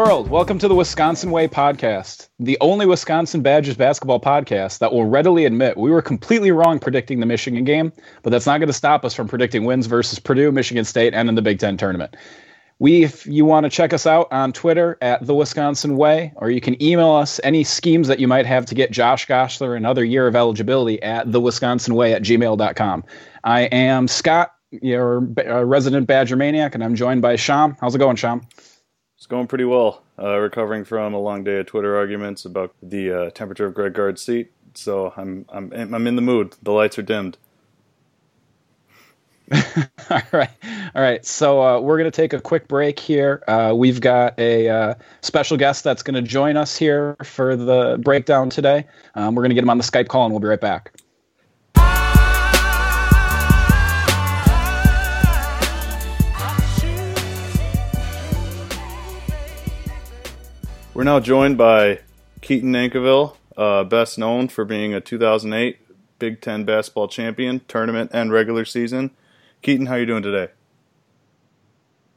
World. Welcome to the Wisconsin Way podcast, the only Wisconsin Badgers basketball podcast that will readily admit we were completely wrong predicting the Michigan game, but that's not going to stop us from predicting wins versus Purdue, Michigan State, and in the Big Ten tournament. We, if you want to check us out on Twitter at the Wisconsin Way, or you can email us any schemes that you might have to get Josh Gasser another year of eligibility at the Wisconsin Way at gmail.com. I am Scott, your uh, resident Badger maniac, and I'm joined by Shyam. How's it going, Shyam? It's going pretty well. Uh, recovering from a long day of Twitter arguments about the uh, temperature of Greg Gard's seat, so I'm I'm I'm in the mood. The lights are dimmed. all right, all right. So uh, we're to take a quick break here. Uh, we've got a uh, special guest that's to join us here for the breakdown today. Um, we're to get him on the Skype call, and we'll be right back. We're now joined by Keaton Nankivil, uh, best known for being a 2008 Big Ten basketball champion, tournament and regular season. Keaton, how are you doing today?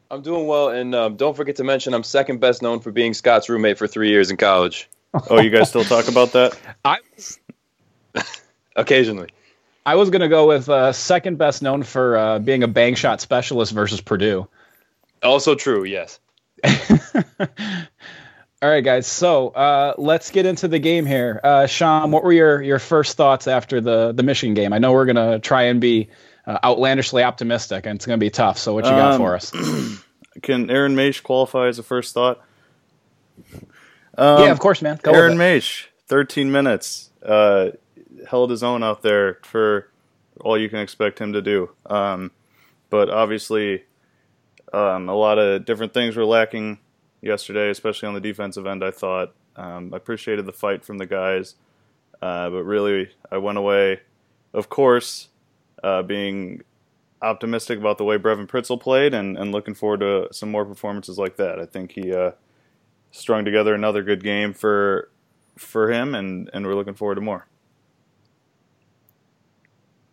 I'm doing well, and um, don't forget to mention I'm second best known for being Scott's roommate for three years in college. Oh, you guys still talk about that? I was occasionally. I was gonna go with uh, second best known for uh, being a bang shot specialist versus Purdue. Also true, yes. All right, guys. So uh, let's get into the game here. Uh, Sean, what were your, your first thoughts after the, the Michigan game? I know we're gonna try and be uh, outlandishly optimistic, and it's gonna be tough. So what you got um, for us? Can Aaron Moesch qualify as a first thought? Um, yeah, of course, man. Go Aaron Moesch, 13 minutes, uh, held his own out there for all you can expect him to do. Um, but obviously, um, a lot of different things were lacking yesterday, especially on the defensive end. I thought um, I appreciated the fight from the guys, uh, but really I went away, of course, uh, being optimistic about the way Brevin Pritzl played and, and looking forward to some more performances like that. I think he uh, strung together another good game for for him, and, and we're looking forward to more.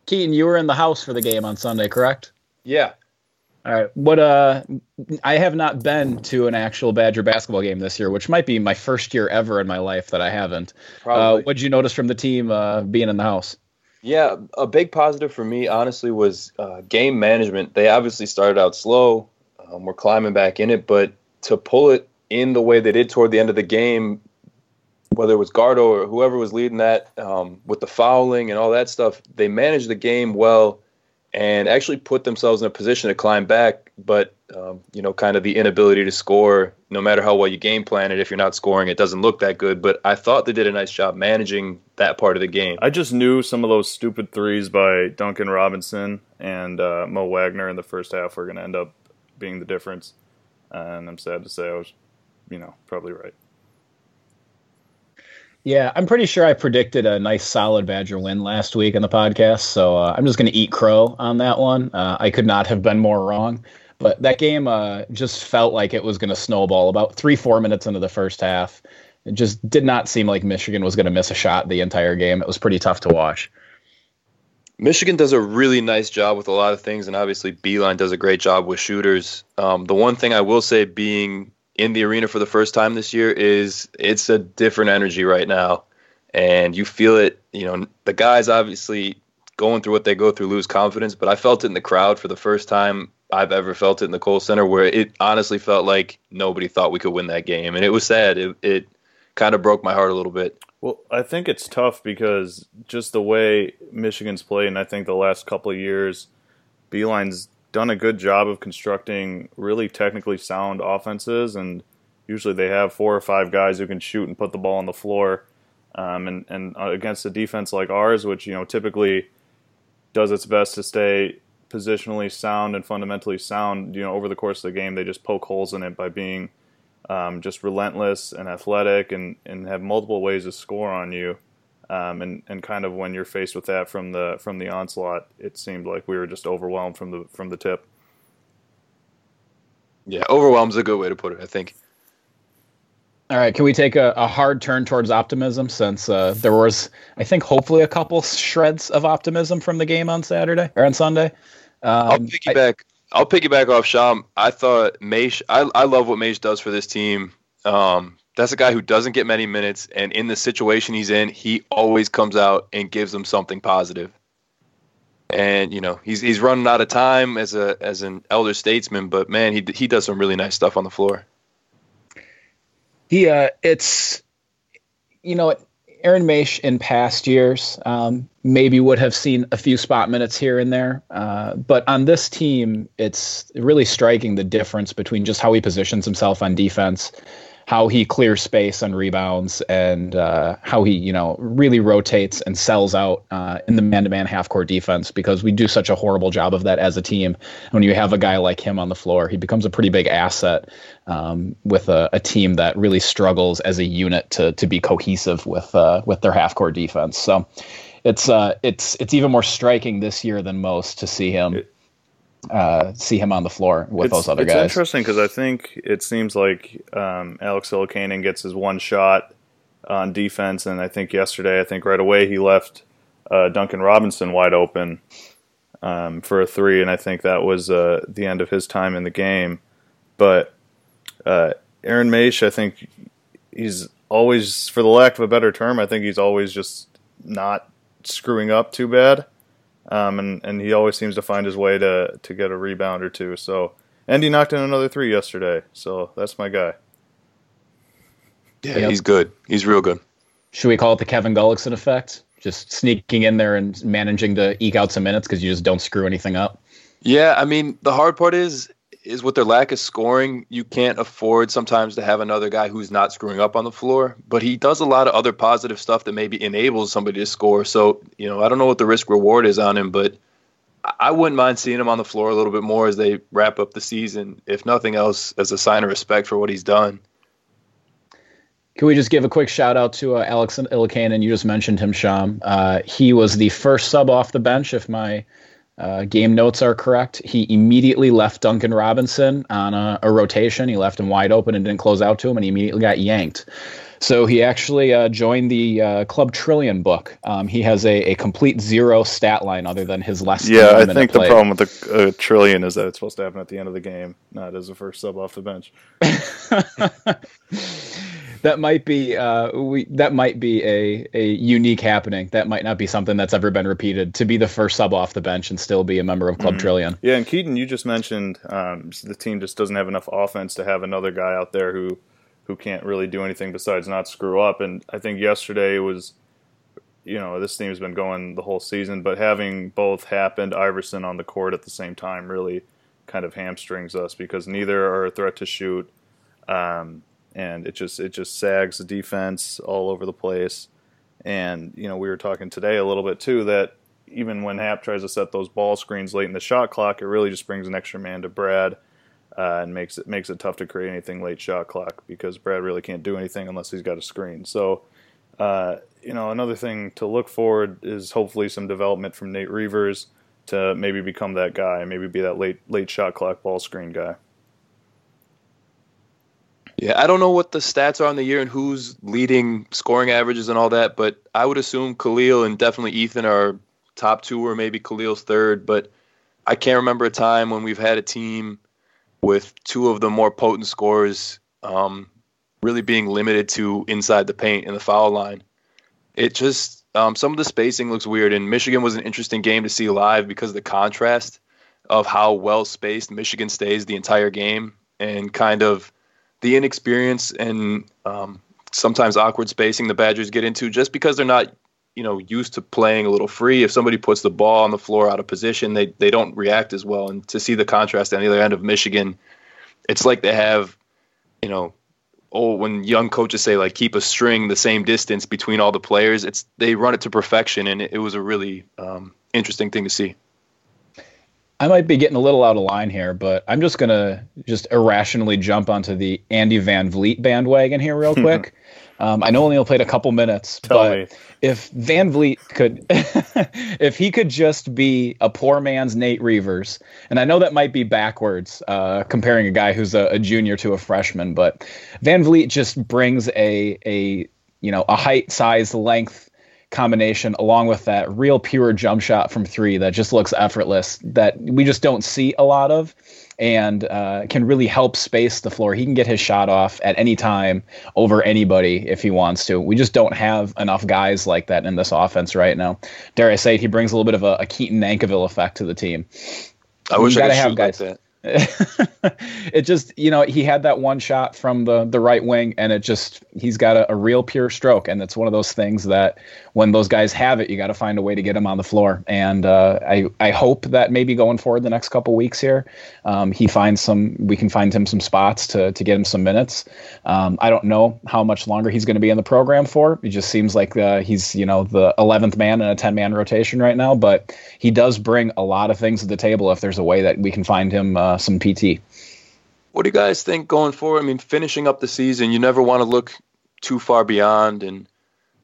Keaton, you were in the house for the game on Sunday, correct? Yeah. All right. What uh I have not been to an actual Badger basketball game this year, which might be my first year ever in my life that I haven't. Uh, what did you notice from the team uh, being in the house? Yeah, a big positive for me, honestly, was uh, game management. They obviously started out slow. Um, we're climbing back in it, but to pull it in the way they did toward the end of the game, whether it was Gardo or whoever was leading that, um, with the fouling and all that stuff, they managed the game well and actually put themselves in a position to climb back. But um, you know, kind of the inability to score, no matter how well you game plan it, if you're not scoring, it doesn't look that good. But I thought they did a nice job managing that part of the game. I just knew some of those stupid threes by Duncan Robinson and uh, Mo Wagner in the first half were going to end up being the difference, and I'm sad to say I was, you know, probably right. Yeah, I'm pretty sure I predicted a nice solid Badger win last week in the podcast, so uh, I'm just going to eat crow on that one. Uh, I could not have been more wrong, but that game uh, just felt like it was going to snowball. About three, four minutes into the first half, it just did not seem like Michigan was going to miss a shot the entire game. It was pretty tough to watch. Michigan does a really nice job with a lot of things, and obviously Beilein does a great job with shooters. Um, the one thing I will say, being in the arena for the first time this year is it's a different energy right now. And you feel it you know the guys obviously going through what they go through lose confidence but i felt it in the crowd for the first time i've ever felt it in the Kohl Center where it honestly felt like nobody thought we could win that game. And it was sad. It, it kind of broke my heart a little bit. Well i think it's tough because just the way michigan's played and i think the last couple of years beilein's done a good job of constructing really technically sound offenses, and usually they have four or five guys who can shoot and put the ball on the floor. Um, and and uh, against a defense like ours, which you know typically does its best to stay positionally sound and fundamentally sound, you know, over the course of the game, they just poke holes in it by being um, just relentless and athletic and, and have multiple ways to score on you. Um, and and kind of when you're faced with that from the from the onslaught, it seemed like we were just overwhelmed from the from the tip. Yeah, overwhelmed is a good way to put it. I think. All right, can we take a, a hard turn towards optimism since uh, there was, I think, hopefully a couple shreds of optimism from the game on Saturday or on Sunday. Um, I'll piggyback. I, I'll piggyback off Shyam. I thought Moesch. I I love what Moesch does for this team. Um, that's a guy who doesn't get many minutes, and in the situation he's in, he always comes out and gives them something positive. And you know he's he's running out of time as a as an elder statesman, but man, he he does some really nice stuff on the floor. He uh, it's you know Aaron Moesch in past years um, maybe would have seen a few spot minutes here and there, uh, but on this team, it's really striking the difference between just how he positions himself on defense how he clears space and rebounds and uh, how he, you know, really rotates and sells out uh, in the man-to-man half-court defense because we do such a horrible job of that as a team. When you have a guy like him on the floor, he becomes a pretty big asset um, with a, a, team that really struggles as a unit to to be cohesive with uh, with their half-court defense. So it's uh, it's it's even more striking this year than most to see him. It- uh, see him on the floor with it's, those other it's guys. It's interesting because I think it seems like um, Alex Illikainen gets his one shot on defense, and I think yesterday, I think right away he left uh, Duncan Robinson wide open um, for a three, and I think that was uh, the end of his time in the game. But uh, Aaron Moesch, I think he's always, for the lack of a better term, I think he's always just not screwing up too bad um, and and he always seems to find his way to to get a rebound or two. So and he knocked in another three yesterday. So that's my guy. Yeah, yep. he's good. He's real good. Should we call it the Kevin Gullikson effect? Just sneaking in there and managing to eke out some minutes because you just don't screw anything up. Yeah, I mean the hard part is is with their lack of scoring, you can't afford sometimes to have another guy who's not screwing up on the floor. But he does a lot of other positive stuff that maybe enables somebody to score. So, you know, I don't know what the risk reward is on him, but I wouldn't mind seeing him on the floor a little bit more as they wrap up the season, if nothing else, as a sign of respect for what he's done. Can we just give a quick shout out to uh, Alex Illikainen? You just mentioned him, Shyam. Uh, he was the first sub off the bench, if my uh, game notes are correct. He immediately left Duncan Robinson on a, a, rotation. He left him wide open and didn't close out to him, and he immediately got yanked. So he actually uh, joined the uh, Club Trillion book. Um, he has a, a complete zero stat line other than his last. Yeah, I think the problem with the uh, Trillion is that it's supposed to happen at the end of the game, not as a first sub off the bench. that might be uh, we that might be a a unique happening. That might not be something that's ever been repeated. To be the first sub off the bench and still be a member of Club mm-hmm. Trillion. Yeah, and Keaton, you just mentioned um, the team just doesn't have enough offense to have another guy out there who who can't really do anything besides not screw up. And I think yesterday was, you know, this team's been going the whole season, but having both Happ and Iverson on the court at the same time really kind of hamstrings us because neither are a threat to shoot. Um, and it just it just sags the defense all over the place. And you know, we were talking today a little bit too that even when Happ tries to set those ball screens late in the shot clock, it really just brings an extra man to Brad uh, and makes it makes it tough to create anything late shot clock because Brad really can't do anything unless he's got a screen. So. Uh, you know, another thing to look forward is hopefully some development from Nate Reuvers to maybe become that guy, maybe be that late late shot clock ball screen guy. Yeah, I don't know what the stats are on the year and who's leading scoring averages and all that, but I would assume Khalil and definitely Ethan are top two or maybe Khalil's third. But I can't remember a time when we've had a team with two of the more potent scorers um, really being limited to inside the paint and the foul line. It just um, some of the spacing looks weird, and Michigan was an interesting game to see live because of the contrast of how well spaced Michigan stays the entire game and kind of the inexperience and um, sometimes awkward spacing the Badgers get into just because they're not you know used to playing a little free. If somebody puts the ball on the floor out of position, they they don't react as well. And to see the contrast on the other end of Michigan, it's like they have you know oh when young coaches say like keep a string the same distance between all the players. It's they run it to perfection, and it, it was a really um, interesting thing to see. I might be getting a little out of line here, but I'm just gonna just irrationally jump onto the Andy Van Vliet bandwagon here real quick. um, I know only he'll played a couple minutes, but if Van Vliet could, if he could just be a poor man's Nate Reuvers, and I know that might be backwards uh, comparing a guy who's a, a junior to a freshman, but Van Vliet just brings a a you know a height, size, length combination, along with that real pure jump shot from three that just looks effortless, that we just don't see a lot of and uh, can really help space the floor. He can get his shot off at any time over anybody if he wants to. We just don't have enough guys like that in this offense right now. Dare I say, he brings a little bit of a, a Keaton Nankivil effect to the team. I wish I could have guys. Like that. it just you know he had that one shot from the the right wing and it just he's got a, a real pure stroke. And it's one of those things that when those guys have it you got to find a way to get him on the floor. And uh, I I hope that maybe going forward the next couple weeks here um, he finds some we can find him some spots to to get him some minutes. Um, I don't know how much longer he's going to be in the program for. It just seems like uh, he's you know the 11th man in a 10 man rotation right now. But he does bring a lot of things to the table if there's a way that we can find him uh, some PT. What do you guys think going forward? I mean, finishing up the season, you never want to look too far beyond. And,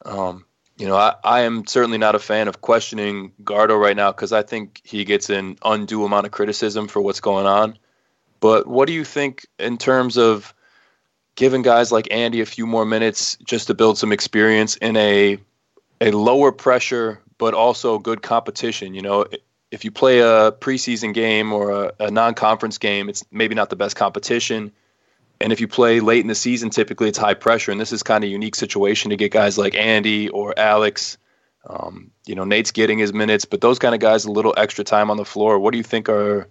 um, you know, I, I am certainly not a fan of questioning Gardo right now because I think he gets an undue amount of criticism for what's going on. But what do you think in terms of giving guys like Andy a few more minutes just to build some experience in a a lower pressure but also good competition? You know, if you play a preseason game or a, a non-conference game, it's maybe not the best competition. And if you play late in the season, typically it's high pressure. And this is kind of a unique situation to get guys like Andy or Alex. Um, you know, Nate's getting his minutes, but those kind of guys a little extra time on the floor. What do you think are?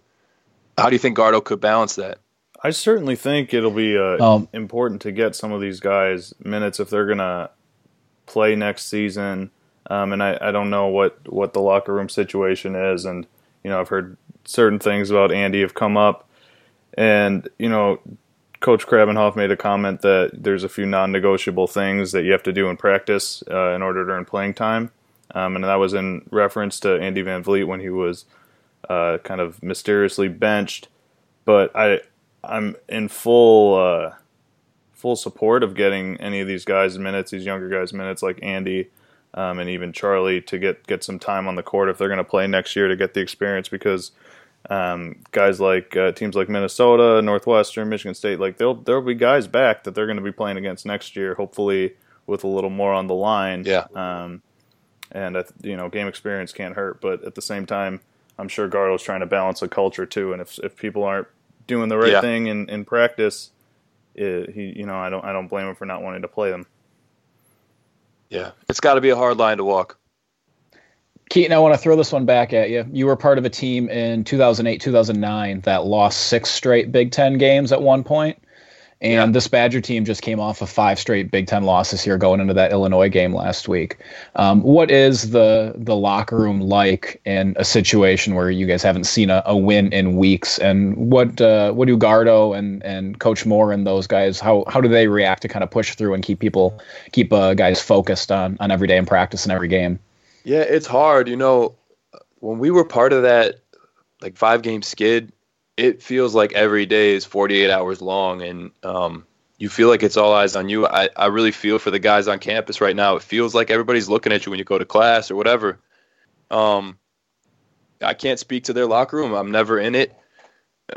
How do you think Gardo could balance that? I certainly think it'll be uh, um, important to get some of these guys minutes if they're gonna play next season. Um, and I, I don't know what, what the locker room situation is. And, you know, I've heard certain things about Andy have come up. And, you know, Coach Krabbenhoft made a comment that there's a few non negotiable things that you have to do in practice uh, in order to earn playing time. Um, and that was in reference to Andy Van Vliet when he was uh, kind of mysteriously benched. But I, I'm in full uh, full support of getting any of these guys minutes, these younger guys minutes like Andy um, and even Charlie to get get some time on the court if they're going to play next year to get the experience because um, guys like uh, teams like Minnesota, Northwestern, Michigan State, like there'll there'll be guys back that they're going to be playing against next year, hopefully with a little more on the line. Yeah. Um, and you know, game experience can't hurt, but at the same time, I'm sure Gardo's trying to balance a culture too. And if if people aren't doing the right yeah. thing in, in practice, it, he you know I don't I don't blame him for not wanting to play them. Yeah, it's got to be a hard line to walk. Keaton, I want to throw this one back at you. You were part of a team in 2008, 2009 that lost six straight Big Ten games at one point. And this Badger team just came off of five straight Big Ten losses here going into that Illinois game last week. Um, what is the the locker room like in a situation where you guys haven't seen a, a win in weeks? And what uh, what do Gardo and, and Coach Moore and those guys how how do they react to kind of push through and keep people keep uh, guys focused on on every day in practice and every game? Yeah, it's hard. You know, when we were part of that like five game skid, it feels like every day is 48 hours long and um, you feel like it's all eyes on you. I, I really feel for the guys on campus right now. It feels like everybody's looking at you when you go to class or whatever. Um, I can't speak to their locker room. I'm never in it.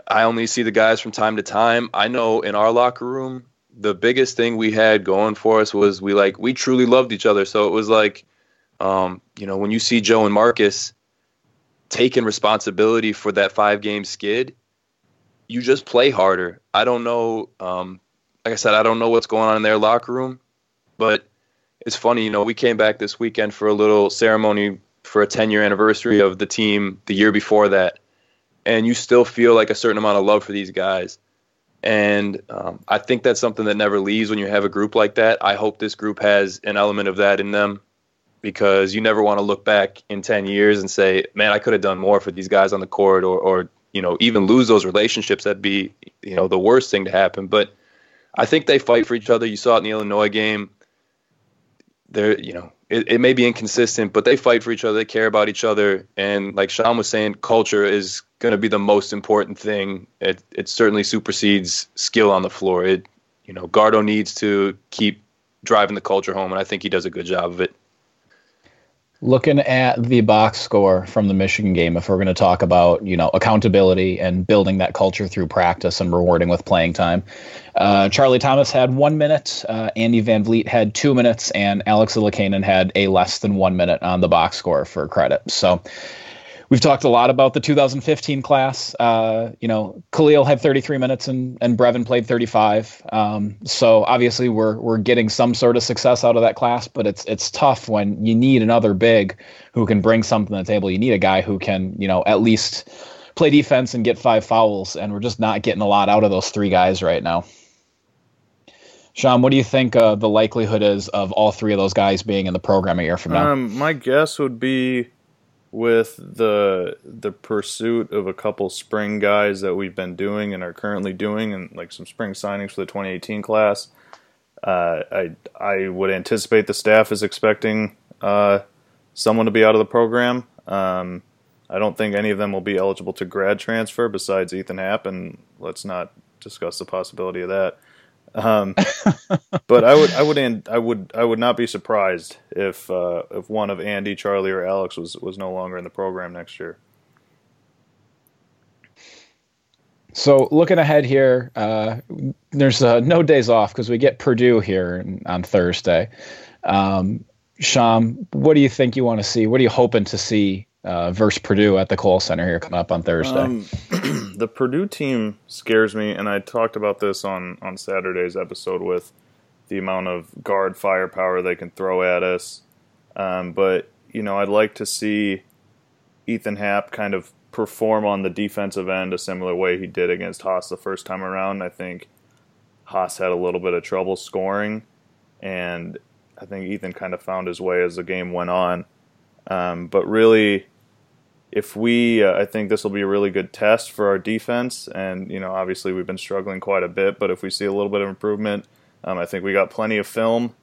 I only see the guys from time to time. I know in our locker room, the biggest thing we had going for us was we like we truly loved each other. So it was like, um, you know, when you see Joe and Marcus taking responsibility for that five game skid, you just play harder. I don't know. Um, like I said, I don't know what's going on in their locker room, but it's funny. You know, we came back this weekend for a little ceremony for a 10 year anniversary of the team the year before that, and you still feel like a certain amount of love for these guys. And um, I think that's something that never leaves when you have a group like that. I hope this group has an element of that in them because you never want to look back in 10 years and say, man, I could have done more for these guys on the court or, or you know even lose those relationships that'd be you know the worst thing to happen. But i think they fight for each other. You saw it in the illinois game. They're you know it, it may be inconsistent but they fight for each other. They care about each other. And like sean was saying culture is going to be the most important thing. It, it certainly supersedes skill on the floor. It you know gardo needs to keep driving the culture home and i think he does a good job of it Looking at the box score from the Michigan game, if we're going to talk about you know accountability and building that culture through practice and rewarding with playing time, uh, Charlie Thomas had one minute, uh, Andy Van Vliet had two minutes, and Alex Illikainen had a less than one minute on the box score for credit. So we've talked a lot about the 2015 class. Uh, you know, Khalil had 33 minutes and, and Brevin played 35. Um, so obviously we're we're getting some sort of success out of that class, but it's it's tough when you need another big who can bring something to the table. You need a guy who can, you know, at least play defense and get five fouls, and we're just not getting a lot out of those three guys right now. Sean, what do you think uh, the likelihood is of all three of those guys being in the program a year from now? Um, my guess would be with the the pursuit of a couple spring guys that we've been doing and are currently doing, and like some spring signings for the 2018 class. Uh, I I would anticipate the staff is expecting uh, someone to be out of the program. Um, I don't think any of them will be eligible to grad transfer besides Ethan Happ, and let's not discuss the possibility of that. Um, but I would, I would, I would, I would not be surprised if uh, if one of Andy, Charlie, or Alex was was no longer in the program next year. So looking ahead here, uh, there's uh, no days off because we get Purdue here on Thursday. Um, Shyam, what do you think you want to see? What are you hoping to see uh, versus Purdue at the Kohl Center here coming up on Thursday? Um, the Purdue team scares me, and I talked about this on on Saturday's episode with the amount of guard firepower they can throw at us. Um, but you know, I'd like to see Ethan Happ kind of perform on the defensive end a similar way he did against Haas the first time around. I think Haas had a little bit of trouble scoring, and I think Ethan kind of found his way as the game went on. Um, but really, if we, uh, I think this will be a really good test for our defense. And, you know, obviously we've been struggling quite a bit, but if we see a little bit of improvement, um, I think we got plenty of film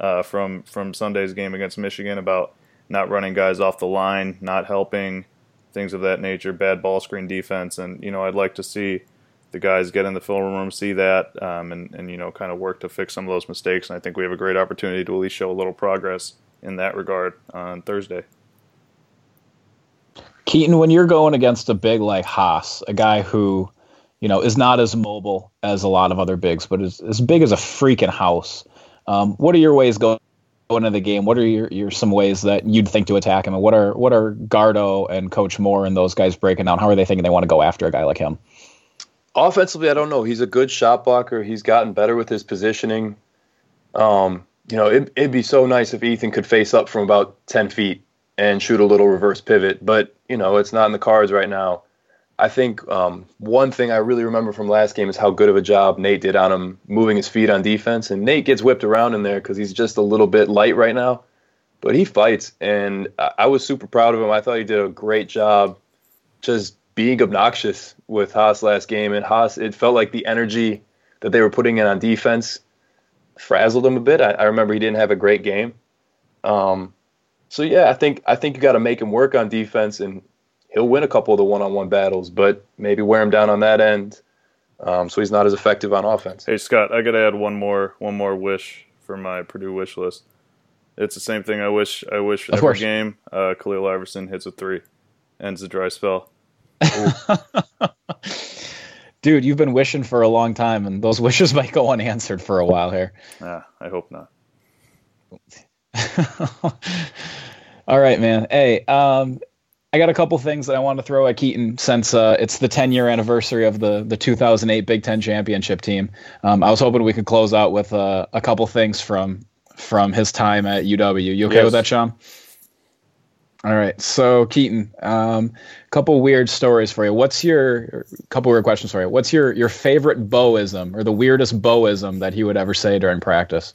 uh, from, from Sunday's game against Michigan about not running guys off the line, not helping, things of that nature, bad ball screen defense. And, you know, I'd like to see the guys get in the film room, see that, um, and, and, you know, kind of work to fix some of those mistakes. And I think we have a great opportunity to at least show a little progress in that regard on Thursday. Keaton, when you're going against a big like Haas, a guy who, you know, is not as mobile as a lot of other bigs, but is as big as a freaking house. Um, what are your ways going into the game? What are your, your some ways that you'd think to attack him? And what are what are Gardo and Coach Moore and those guys breaking down? How are they thinking they want to go after a guy like him? Offensively, I don't know. He's a good shot blocker. He's gotten better with his positioning. Um, you know, it, it'd be so nice if Ethan could face up from about ten feet and shoot a little reverse pivot. But you know, it's not in the cards right now. I think um, one thing I really remember from last game is how good of a job Nate did on him moving his feet on defense. And Nate gets whipped around in there because he's just a little bit light right now, but he fights. And I was super proud of him. I thought he did a great job just being obnoxious with Haas last game. And Haas, it felt like the energy that they were putting in on defense frazzled him a bit. I, I remember he didn't have a great game. Um, so yeah, I think I think you got to make him work on defense, and he'll win a couple of the one-on-one battles, but maybe wear him down on that end, um, so he's not as effective on offense. Hey Scott, I got to add one more one more wish for my Purdue wish list. It's the same thing. I wish I wish of every course. game uh, Khalil Iverson hits a three, ends the dry spell. Dude, you've been wishing for a long time, and those wishes might go unanswered for a while here. Yeah, I hope not. All right, man. Hey, um, I got a couple things that I want to throw at Keaton since uh, it's the 10 year anniversary of the the 2008 Big Ten championship team. Um, I was hoping we could close out with uh, a couple things from from his time at UW. You okay yes. with that, Sean? All right. So Keaton, a um, couple weird stories for you. What's your couple weird questions for you? What's your your favorite Boism or the weirdest Boism that he would ever say during practice?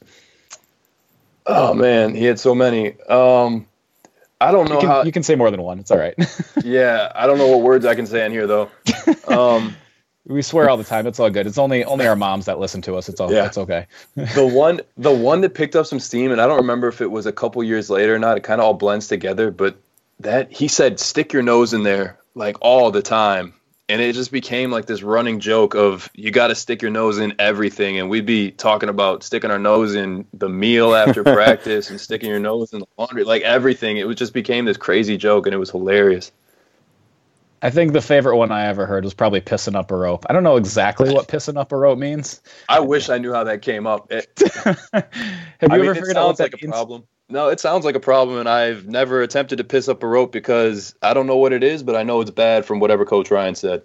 Oh man, he had so many. Um, I don't know you can, how you can say more than one. It's all right. yeah, I don't know what words I can say in here though. Um, we swear all the time. It's all good. It's only only our moms that listen to us. It's all yeah. it's okay. the one the one that picked up some steam, and I don't remember if it was a couple years later or not. It kind of all blends together. But that he said, stick your nose in there like all the time, and it just became like this running joke of you got to stick your nose in everything and we'd be talking about sticking our nose in the meal after practice and sticking your nose in the laundry like everything it was just became this crazy joke and it was hilarious I think the favorite one I ever heard was probably pissing up a rope. I don't know exactly what pissing up a rope means. I wish I knew how that came up. It, Have you I mean, ever it figured out what that like a problem? No, it sounds like a problem, and I've never attempted to piss up a rope because I don't know what it is, but I know it's bad from whatever Coach Ryan said.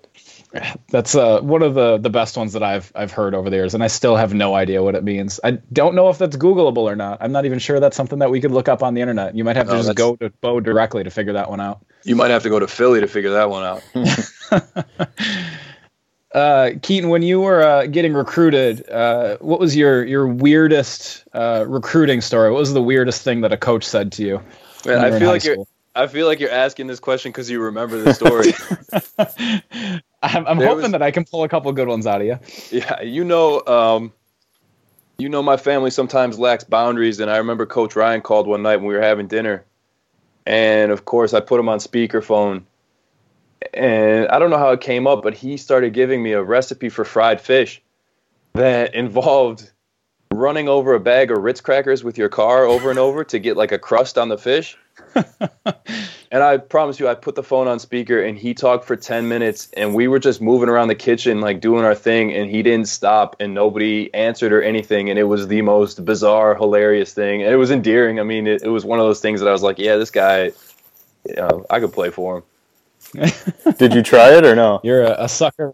That's uh, one of the, the best ones that I've I've heard over the years, and I still have no idea what it means. I don't know if that's Googleable or not. I'm not even sure that's something that we could look up on the internet. You might have to No, just go to Bo directly to figure that one out. You might have to go to Philly to figure that one out. Uh, Keaton, when you were uh, getting recruited, uh, what was your your weirdest uh, recruiting story? What was the weirdest thing that a coach said to you? Man, I feel like you're. I feel like you're asking this question because you remember the story. I'm, I'm hoping was- that I can pull a couple good ones out of you. yeah, you know, um, you know, my family sometimes lacks boundaries, and I remember Coach Ryan called one night when we were having dinner, and of course I put him on speakerphone, and I don't know how it came up, but he started giving me a recipe for fried fish that involved running over a bag of Ritz crackers with your car over and over to get like a crust on the fish. and I promise you, I put the phone on speaker and he talked for 10 minutes and we were just moving around the kitchen, like doing our thing. And he didn't stop and nobody answered or anything. And it was the most bizarre, hilarious thing. And it was endearing. I mean, it, it was one of those things that I was like, yeah, this guy, you know, I could play for him. Did you try it or no? You're a, a sucker.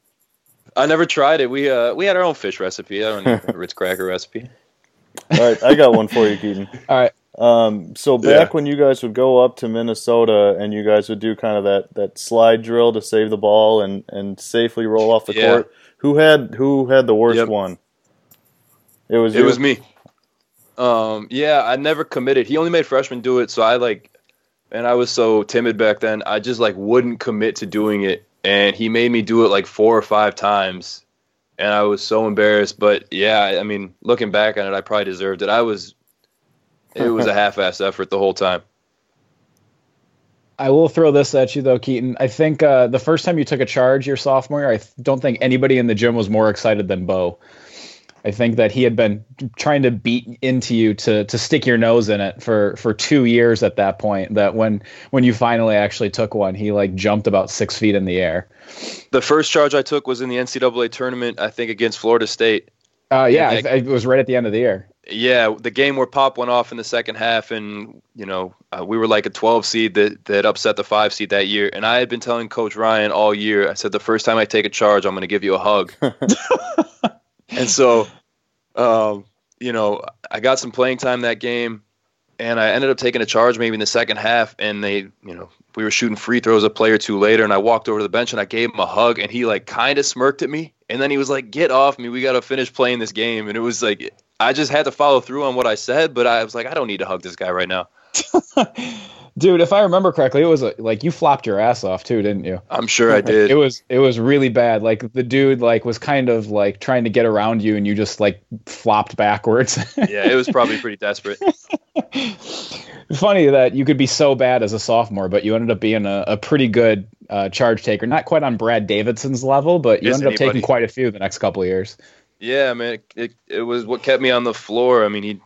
I never tried it. We uh we had our own fish recipe. I don't need a Ritz cracker recipe. All right, I got one for you, Keaton. All right. Um, so back Yeah. when you guys would go up to Minnesota and you guys would do kind of that, that slide drill to save the ball and, and safely roll off the Yeah. court, who had who had the worst Yep. one? It was It you? was me. Um, yeah, I never committed. He only made freshmen do it, so I like, and I was so timid back then. I just like wouldn't commit to doing it, and he made me do it like four or five times, and I was so embarrassed. But yeah, I mean, looking back on it, I probably deserved it. I was, it was a half-ass effort the whole time. I will throw this at you though, Keaton. I think uh, the first time you took a charge your sophomore year, I don't think anybody in the gym was more excited than Bo. I think that he had been trying to beat into you to to stick your nose in it for for two years at that point. That when when you finally actually took one, he like jumped about six feet in the air. The first charge I took was in the NCAA tournament, I think against Florida State. Uh, yeah, And I- it was right at the end of the year. Yeah, the game where Pop went off in the second half, and you know uh, we were like a 12 seed that that upset the five seed that year. And I had been telling Coach Ryan all year. I said the first time I take a charge, I'm going to give you a hug. and so, um, you know, I got some playing time that game, and I ended up taking a charge maybe in the second half. And they, you know, we were shooting free throws a play or two later, and I walked over to the bench and I gave him a hug, and he like kind of smirked at me, and then he was like, "Get off me! We got to finish playing this game." And it was like I just had to follow through on what I said, but I was like, I don't need to hug this guy right now. Dude, if I remember correctly, it was a, like you flopped your ass off too, didn't you? I'm sure I did. It was it was really bad. Like the dude like was kind of like trying to get around you, and you just like flopped backwards. yeah, it was probably pretty desperate. Funny that you could be so bad as a sophomore, but you ended up being a, a pretty good uh, charge taker. Not quite on Brad Davison's level, but you Yes, ended up taking quite a few the next couple of years. Yeah, man, it, it, it was what kept me on the floor. I mean, he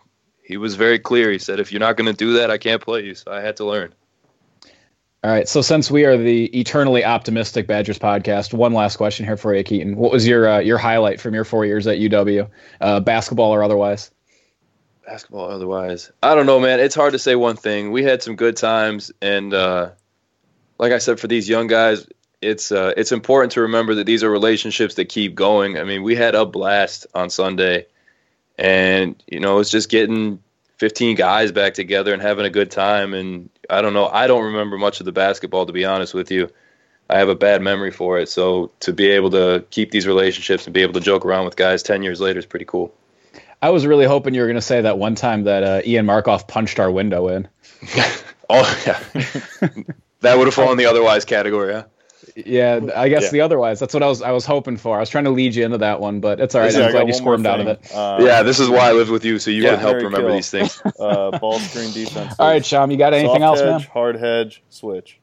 he was very clear. He said, if you're not going to do that, I can't play you. So I had to learn. All right. So since we are the eternally optimistic Badgers podcast, one last question here for you, Keaton. What was your uh, your highlight from your four years at UW, uh, basketball or otherwise? Basketball, or otherwise, I don't know, man. It's hard to say one thing. We had some good times, and uh, like I said, for these young guys, it's uh, it's important to remember that these are relationships that keep going. I mean, we had a blast on Sunday, and you know, it's just getting 15 guys back together and having a good time. And I don't know, I don't remember much of the basketball to be honest with you. I have a bad memory for it. So to be able to keep these relationships and be able to joke around with guys 10 years later is pretty cool. I was really hoping you were going to say that one time that uh, Ian Markoff punched our window in. Oh yeah, that would have fallen in the otherwise category. Huh? Yeah, I guess Yeah. the otherwise. That's what I was I was hoping for. I was trying to lead you into that one, but it's all right. Yeah, I I'm glad you squirmed out of it. Uh, yeah, this is why I lived with you, so you yeah, can help remember Kill. these things. uh, ball screen defense. All right, Shyam, you got anything else, hedge, man? Hard hedge, switch.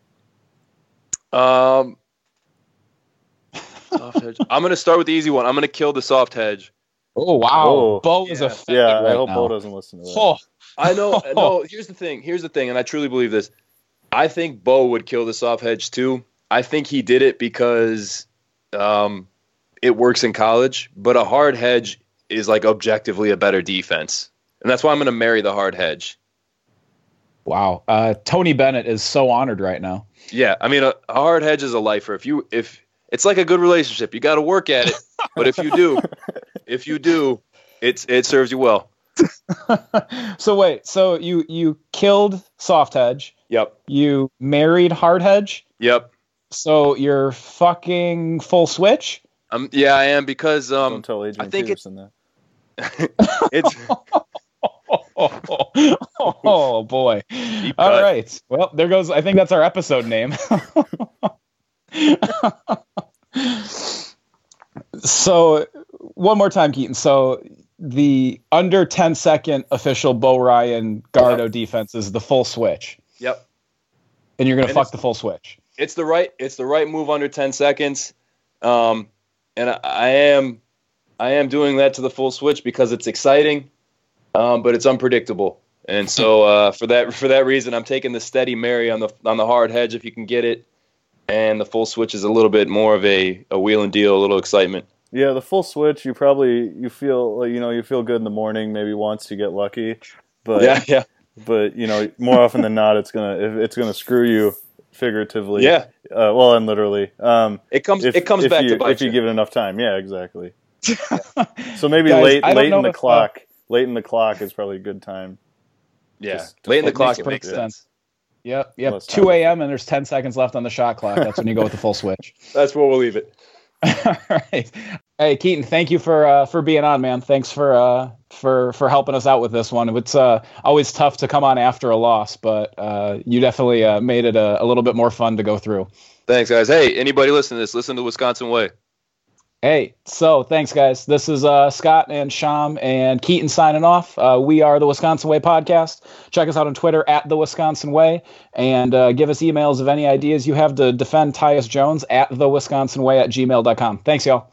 Um, soft hedge. I'm gonna start with the easy one. I'm gonna kill the soft hedge. Oh wow, Oh. Bo is Yeah. offended Yeah, right I hope now. Bo doesn't listen to that. Oh, I know. no, here's the thing. Here's the thing, and I truly believe this. I think Bo would kill the soft hedge too. I think he did it because um, it works in college, but a hard hedge is like objectively a better defense, and that's why I'm going to marry the hard hedge. wow. Uh, Tony Bennett is so honored right now. Yeah, I mean, a, a hard hedge is a lifer. If you if it's like a good relationship, you got to work at it. But if you do, if you do, it's it serves you well. so wait, so you you killed Soft Hedge, Yep. you married Hard Hedge, Yep. So you're fucking full switch. Um. Yeah, I am because Don't um. tell Adrian I think it- Peterson that. It's Oh, oh, boy. All cut. right. Well, there goes. I think that's our episode name. so, one more time, Keaton. So, the under 10 second official Bo Ryan Gardo defense is the full switch, yep. and you're going to And fuck the full switch. It's the right it's the right move under 10 seconds um, and I, I am i am doing that to the full switch because it's exciting um, but it's unpredictable and so uh, for that for that reason i'm taking the steady mary on the on the hard hedge if you can get it and the full switch is a little bit more of a, a wheel and deal a little excitement Yeah, the full switch. You probably you feel you know you feel good in the morning. Maybe once you get lucky, but yeah yeah but you know more often than not it's gonna it's gonna screw you figuratively. yeah Uh, well, and literally. Um, it comes if, it comes if back you, to bite if you you. give it enough time. Yeah, exactly. So maybe Guys, late late in the if, uh, clock. late in the clock is probably a good time. yeah just- late in the clock makes it makes sense sense. Yep, yep. Less 2 a.m. and there's 10 seconds left on the shot clock. That's when you go with the full switch. that's where we'll leave it All right. Hey Keaton, thank you for uh, for being on, man. Thanks for uh, for for helping us out with this one. It's uh, always tough to come on after a loss, but uh, you definitely uh, made it a, a little bit more fun to go through. thanks guys hey anybody listen to this listen to wisconsin way Hey, so thanks, guys. This is uh, Scott and Shyam and Keaton signing off. Uh, we are the Wisconsin Way podcast. Check us out on Twitter at the Wisconsin Way and uh, give us emails of any ideas you have to defend Tyus Jones at the Wisconsin Way at gmail.com. Thanks, y'all.